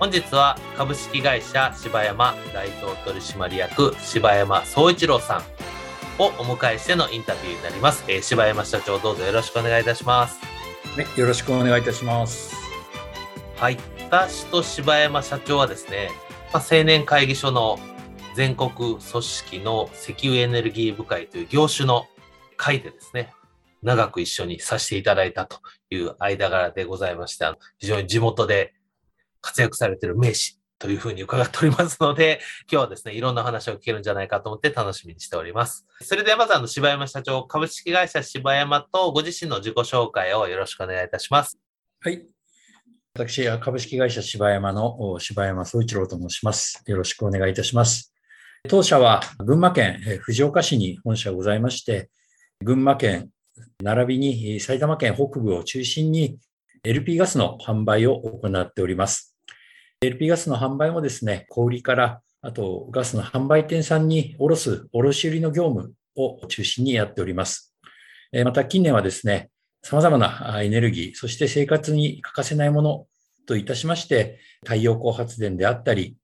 本日は株式会社柴山代表取締役柴山総一郎さんをお迎えしてのインタビューになります。えー、柴山社長どうぞよろしくお願いいたします。ね、よろしくお願いいたします。はい、私と柴山社長はですね、まあ、青年会議所の全国組織の石油エネルギー部会という業種の会でですね、長く一緒にさせていただいたという間柄でございまして、非常に地元で活躍されている名士というふうに伺っておりますので、今日はですね、いろんな話を聞けるんじゃないかと思って楽しみにしております。それではまずあの柴山社長、株式会社柴山とご自身の自己紹介をよろしくお願いいたします。はい。私は株式会社柴山の柴山総一郎と申します。よろしくお願いいたします。当社は群馬県藤岡市に本社ございまして、群馬県並びに埼玉県北部を中心に LP ガスの販売を行っております。LP ガスの販売もですね、小売りから、あとガスの販売店さんに卸す卸売の業務を中心にやっております。また近年はですね、様々なエネルギー、そして生活に欠かせないものといたしまして、太陽光発電であったり、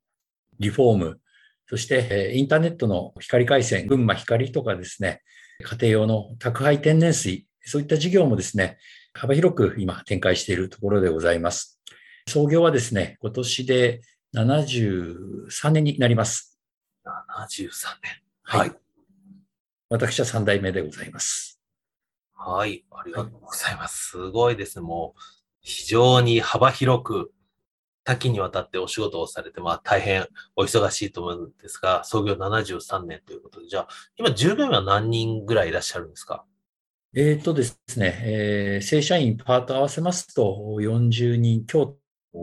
リフォーム、そしてインターネットの光回線、群馬光とかですね、家庭用の宅配天然水、そういった事業もですね、幅広く今展開しているところでございます。創業はですね、今年で73年になります。73年。はい。私は3代目でございます。はい。ありがとうございます。すごいですね。もう、非常に幅広く、多岐にわたってお仕事をされて、まあ大変お忙しいと思うんですが、創業73年ということで、じゃあ、今従業員は何人ぐらいいらっしゃるんですか？えっ、とですね、えー、正社員パート合わせますと40人強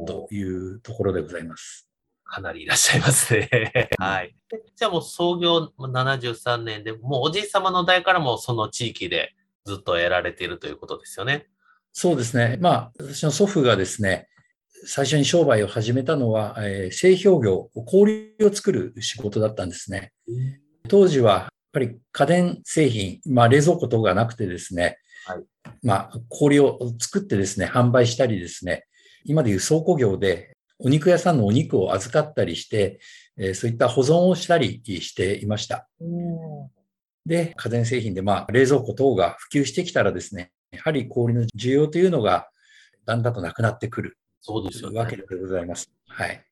というところでございます。かなりいらっしゃいますね。はい。じゃあもう創業73年で、もうおじい様の代からもその地域でずっとやられているということですよね。そうですね。まあ、私の祖父がですね、最初に商売を始めたのは、えー、製氷業、氷を作る仕事だったんですね。当時は、やっぱり家電製品、まあ冷蔵庫とかがなくてですね、はい、まあ氷を作ってですね、販売したりですね、今でいう倉庫業でお肉屋さんのお肉を預かったりして、えそういった保存をしたりしていました。で、家電製品で、まあ、冷蔵庫等が普及してきたらですね、やはり氷の需要というのがだんだんとなくなってくる。そうですよね。わけでございます。はい。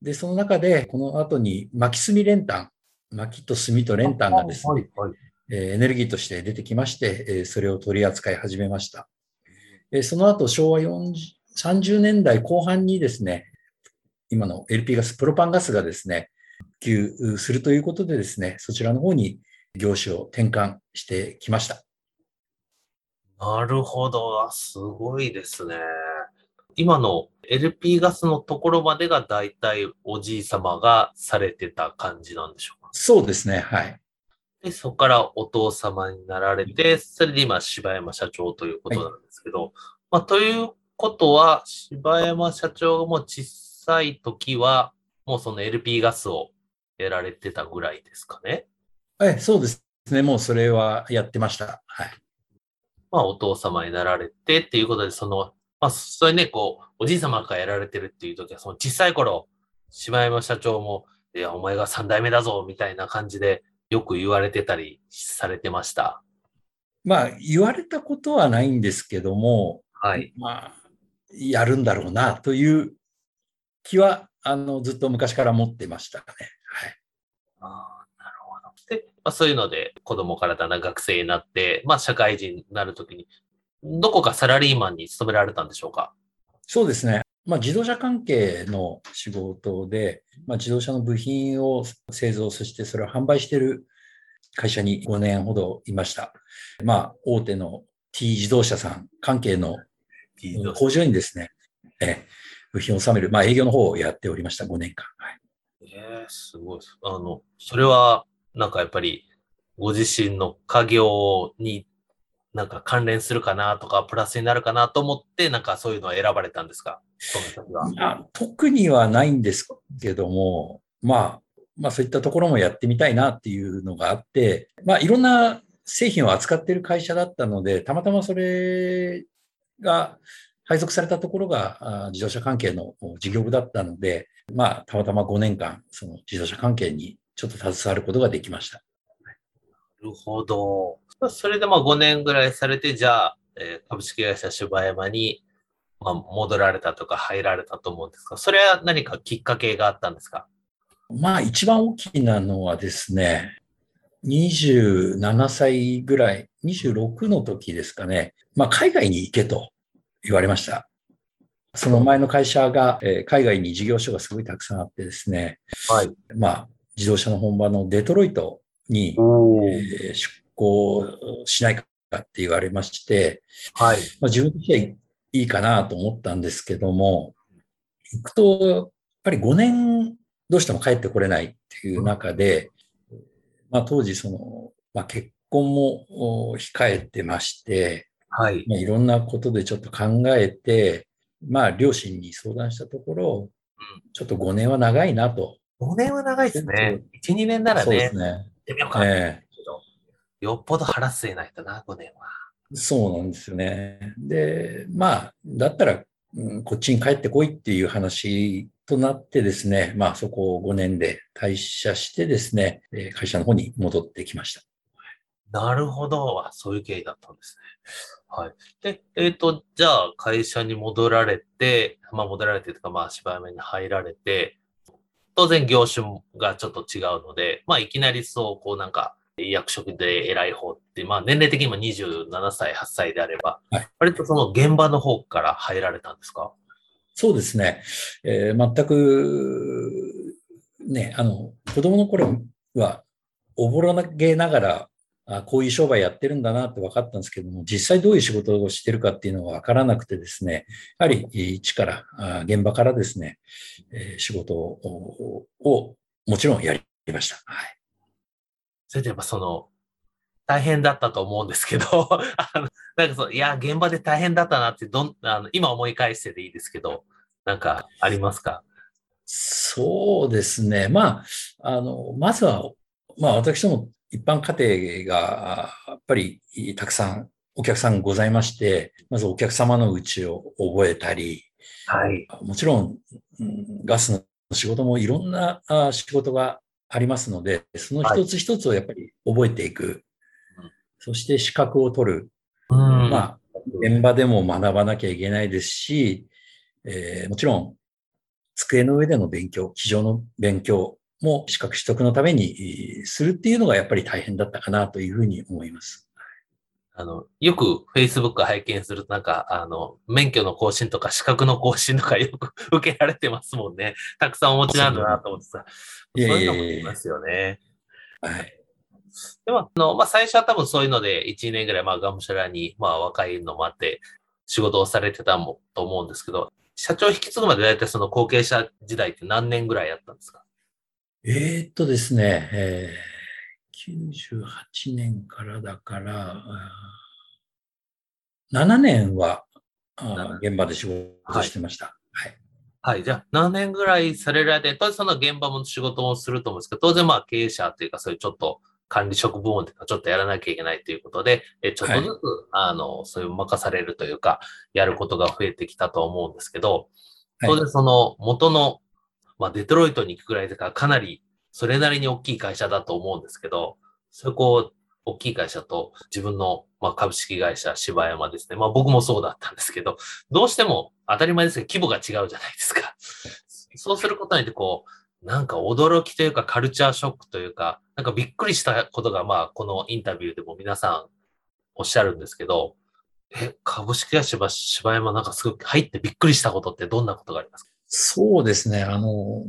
で、その中で、この後に薪炭練炭、薪と炭と練炭がですね、はいはい、エネルギーとして出てきまして、それを取り扱い始めました。その後、昭和40 30年代後半にですね、今の LP ガス、プロパンガスがですね、普及するということでですね、そちらの方に業種を転換してきました。なるほど。すごいですね。今の LP ガスのところまでが大体おじい様がされてた感じなんでしょうか？そうですね。はい。で、そこからお父様になられて、それで今柴山社長ということなんですけど、はい、まあ、ということは、柴山社長がもう小さい時は、もうその LP ガスをやられてたぐらいですかね。えそうですね。もうそれはやってました。はい。まあ、お父様になられてっていうことで、その、まあ、それね、こう、おじい様がやられてるっていう時は、その小さい頃、柴山社長も、いや、お前が三代目だぞ、みたいな感じで、よく言われてたりされてました。まあ、言われたことはないんですけども、はい。まあ、やるんだろうなという気は、あの、ずっと昔から持ってましたね。はい。あなるほど。で、まあ、そういうので子供からだんだん学生になって、まあ社会人になるときに、どこかサラリーマンに勤められたんでしょうか？そうですね。まあ、自動車関係の仕事で、まあ、自動車の部品を製造、そしてそれを販売している会社に5年ほどいました。まあ、大手の T 自動車さん関係の工場にですね、え部品を収める、まあ、営業の方をやっておりました、5年間。はい、えー、すごいです。あの、それは、なんかやっぱり、ご自身の家業になんか関連するかなとか、プラスになるかなと思って、なんかそういうのは選ばれたんですか？その時は。特にはないんですけども、まあ、まあそういったところもやってみたいなっていうのがあって、まあいろんな製品を扱っている会社だったので、たまたまそれが配属されたところが自動車関係の事業部だったので、まあたまたま5年間、その自動車関係にちょっと携わることができました。なるほど。それでまあ5年ぐらいされて、じゃあ、えー、株式会社芝山に、まあ、戻られたとか入られたと思うんですが、それは何かきっかけがあったんですか？まあ一番大きなのはですね、27歳ぐらい、26の時ですかね、まあ海外に行けと言われました。その前の会社が、えー、海外に事業所がすごいたくさんあってですね、はい。まあ自動車の本場のデトロイトに、えー、出向しないかって言われまして、はい。まあ、自分としてはいいかなと思ったんですけども、行くと、やっぱり5年どうしても帰ってこれないっていう中で、まあ当時その、まあ結婚も控えてまして、はい。まあいろんなことでちょっと考えて、まあ両親に相談したところ、ちょっと5年は長いなと。5年は長いですね。1、2年ならね。そうですね。てみようかな。えー、よっぽど腹据えないとな、5年は。そうなんですよね。で、まあ、だったら、うん、こっちに帰ってこいっていう話となってですね、まあそこを5年で退社してですね、会社の方に戻ってきました。なるほど。そういう経緯だったんですね。はい。で、えっ、ー、と、じゃあ会社に戻られて、まあ戻られてというか、まあ芝山に入られて、当然業種がちょっと違うので、まあいきなりそう、こうなんか、役職で偉い方って、まあ年齢的にも27歳、8歳であれば、はい、割とその現場の方から入られたんですか？そうですね。えー、全く、ね、あの、子供の頃は、おぼろげながら、あこういう商売やってるんだなって分かったんですけども、実際どういう仕事をしてるかっていうのが分からなくてですね、やはり一から、現場からですね、仕事をもちろんやりました。はい。それでやっぱその、大変だったと思うんですけど、あのなんかそう、いや、現場で大変だったなってどん、あの今思い返してでいいですけど、なんかありますか？そうですね。まあ、あの、まずは、まあ私ども一般家庭がやっぱりたくさんお客さんございまして、まずお客様のうちを覚えたり、はい、もちろん、ガスの仕事もいろんな仕事がありますので、その一つ一つをやっぱり覚えていく。はい、そして資格を取る。まあ、現場でも学ばなきゃいけないですし、えー、もちろん、机の上での勉強、机上の勉強も資格取得のためにするっていうのがやっぱり大変だったかなというふうに思います。あの、よく Facebook 拝見するとなんか、あの、免許の更新とか資格の更新とか よく受けられてますもんね。たくさんお持ちなんだなと思ってさ。そういうのもいますよね。はい。でも、あの、まあ、最初は多分そういうので、1、2年ぐらい、まあ、がむしゃらに、まあ、若いのもあって、仕事をされてたもと思うんですけど、社長引き継ぐまで大体その後継者時代って何年ぐらいやったんですか？えー、っとですね、えー、98年からだから、7年は現場で仕事してました。はい。はい。じゃあ、7年ぐらいされられて、当然その現場も仕事もすると思うんですけど、当然まあ経営者というか、そういうちょっと管理職部門というか、ちょっとやらなきゃいけないということで、えちょっとずつ、はい、あの、そういう任されるというか、やることが増えてきたと思うんですけど、当然その元のまあ、デトロイトに行くぐらいだからかなりそれなりに大きい会社だと思うんですけど、そこう、大きい会社と自分の、まあ、株式会社芝山ですね。まあ僕もそうだったんですけど、どうしても当たり前ですけど規模が違うじゃないですか。そうすることによってこう、なんか驚きというかカルチャーショックというか、なんかびっくりしたことが、まあ、このインタビューでも皆さんおっしゃるんですけど、え、株式会社柴山なんかすごく入ってびっくりしたことってどんなことがありますか？そうですね。あの、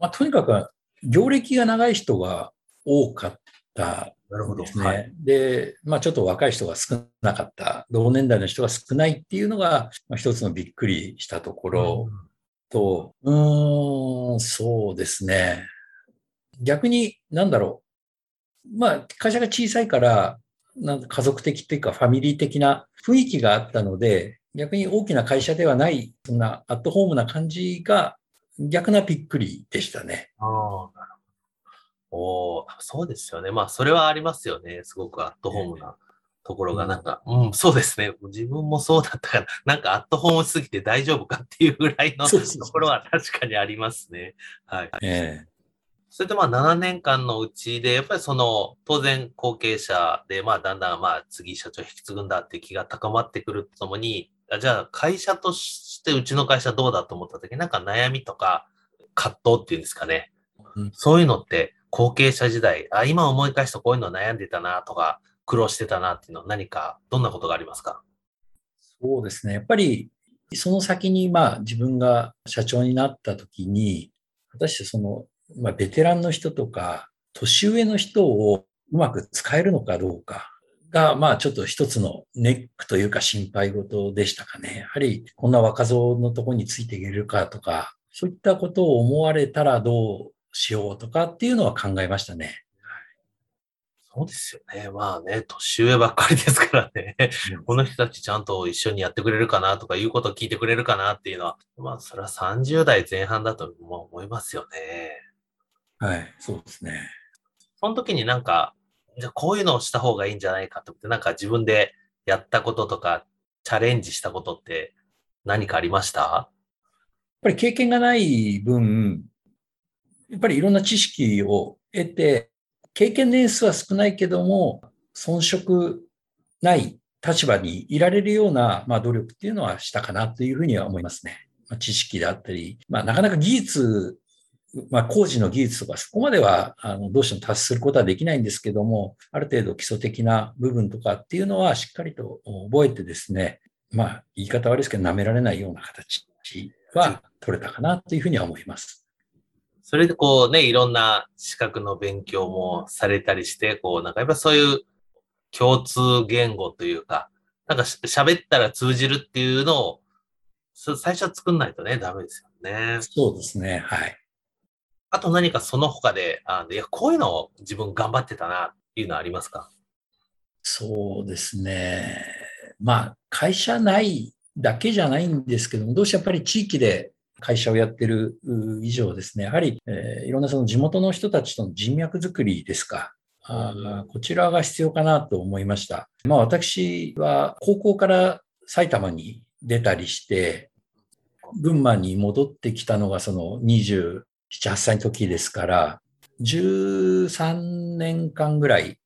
まあ、とにかく、業歴が長い人が多かったなるほど。ですね。はい、で、まあちょっと若い人が少なかった、同年代の人が少ないっていうのが、まあ、一つのびっくりしたところと、うん、ん、そうですね。逆に、なんだろう。まあ会社が小さいから、なん家族的っていうかファミリー的な雰囲気があったので、逆に大きな会社ではない、そんなアットホームな感じが逆なびっくりでしたね。ああ、なるほど。おそうですよね。まあ、それはありますよね。すごくアットホームなところが、なんか、うん、そうですね。自分もそうだったから、なんかアットホームすぎて大丈夫かっていうぐらいのところは確かにありますね。はい。ええそれでまあ7年間のうちで、やっぱりその当然後継者で、まあだんだんまあ次社長引き継ぐんだって気が高まってくるとともに、じゃあ会社としてうちの会社どうだと思った時なんか悩みとか葛藤っていうんですかね。うん、そういうのって後継者時代、あ、今思い返すとこういうの悩んでたなとか苦労してたなっていうのは何かどんなことがありますか？そうですね。やっぱりその先にまあ自分が社長になった時に、果たしてそのまあ、ベテランの人とか、年上の人をうまく使えるのかどうかが、まあちょっと一つのネックというか心配事でしたかね。やはりこんな若造のとこについていけるかとか、そういったことを思われたらどうしようとかっていうのは考えましたね。そうですよね。まあね、年上ばっかりですからね。この人たちちゃんと一緒にやってくれるかなとかいうことを聞いてくれるかなっていうのは、まあそれは30代前半だと思いますよね。はい、そうですね。その時になんか、じゃこういうのをした方がいいんじゃないかと思って、なんか自分でやったこととか、チャレンジしたことって何かありました？やっぱり経験がない分、やっぱりいろんな知識を得て、経験年数は少ないけども、遜色ない立場にいられるような、まあ、努力っていうのはしたかなというふうには思いますね。まあ、知識であったり、まあ、なかなか技術まあ、工事の技術とか、そこまでは、あの、どうしても達することはできないんですけども、ある程度基礎的な部分とかっていうのはしっかりと覚えてですね、まあ、言い方悪いですけど、舐められないような形は取れたかなというふうには思います。それでこうね、いろんな資格の勉強もされたりして、こう、なんかやっぱそういう共通言語というか、なんか喋ったら通じるっていうのを、最初は作んないとね、ダメですよね。そうですね。はい。あと何かその他で、あのいや、こういうのを自分頑張ってたなっていうのはありますか？そうですね。まあ、会社内だけじゃないんですけども、どうしてやっぱり地域で会社をやってる以上ですね、やはり、えー、いろんなその地元の人たちとの人脈づくりですか。あこちらが必要かなと思いました。まあ私は高校から埼玉に出たりして、群馬に戻ってきたのがその20 7、8歳の時ですから、13年間ぐらい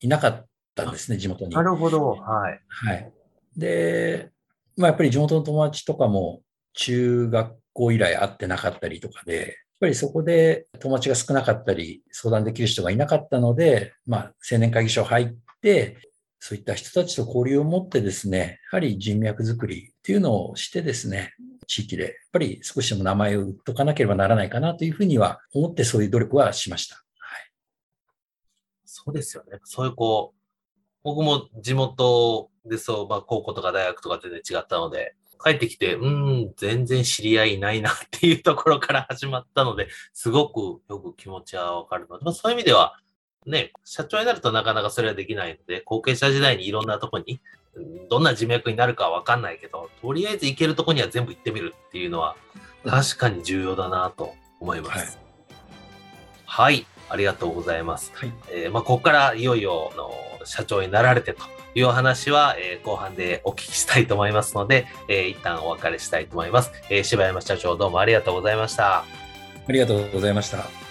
いなかったんですね、地元に。なるほど。はい。はい。で、まあやっぱり地元の友達とかも中学校以来会ってなかったりとかで、やっぱりそこで友達が少なかったり、相談できる人がいなかったので、まあ青年会議所入って、そういった人たちと交流を持ってですね、やはり人脈づくりっていうのをしてですね、地域で、やっぱり少しでも名前を売っとかなければならないかなというふうには思ってそういう努力はしました。はい。そうですよね。そういうこう、僕も地元でそう、まあ高校とか大学とか全然違ったので、帰ってきて、うん、全然知り合いないなっていうところから始まったので、すごくよく気持ちはわかるので、まあ、そういう意味では、ね、社長になるとなかなかそれはできないので、後継者時代にいろんなとこにどんな人脈になるかはわかんないけど、とりあえず行けるとこには全部行ってみるっていうのは、確かに重要だなと思います。はい、はい、ありがとうございます。はい、えー、まあ、ここからいよいよの社長になられてというお話は、えー、後半でお聞きしたいと思いますので、えー、一旦お別れしたいと思います。えー、柴山社長どうもありがとうございました。ありがとうございました。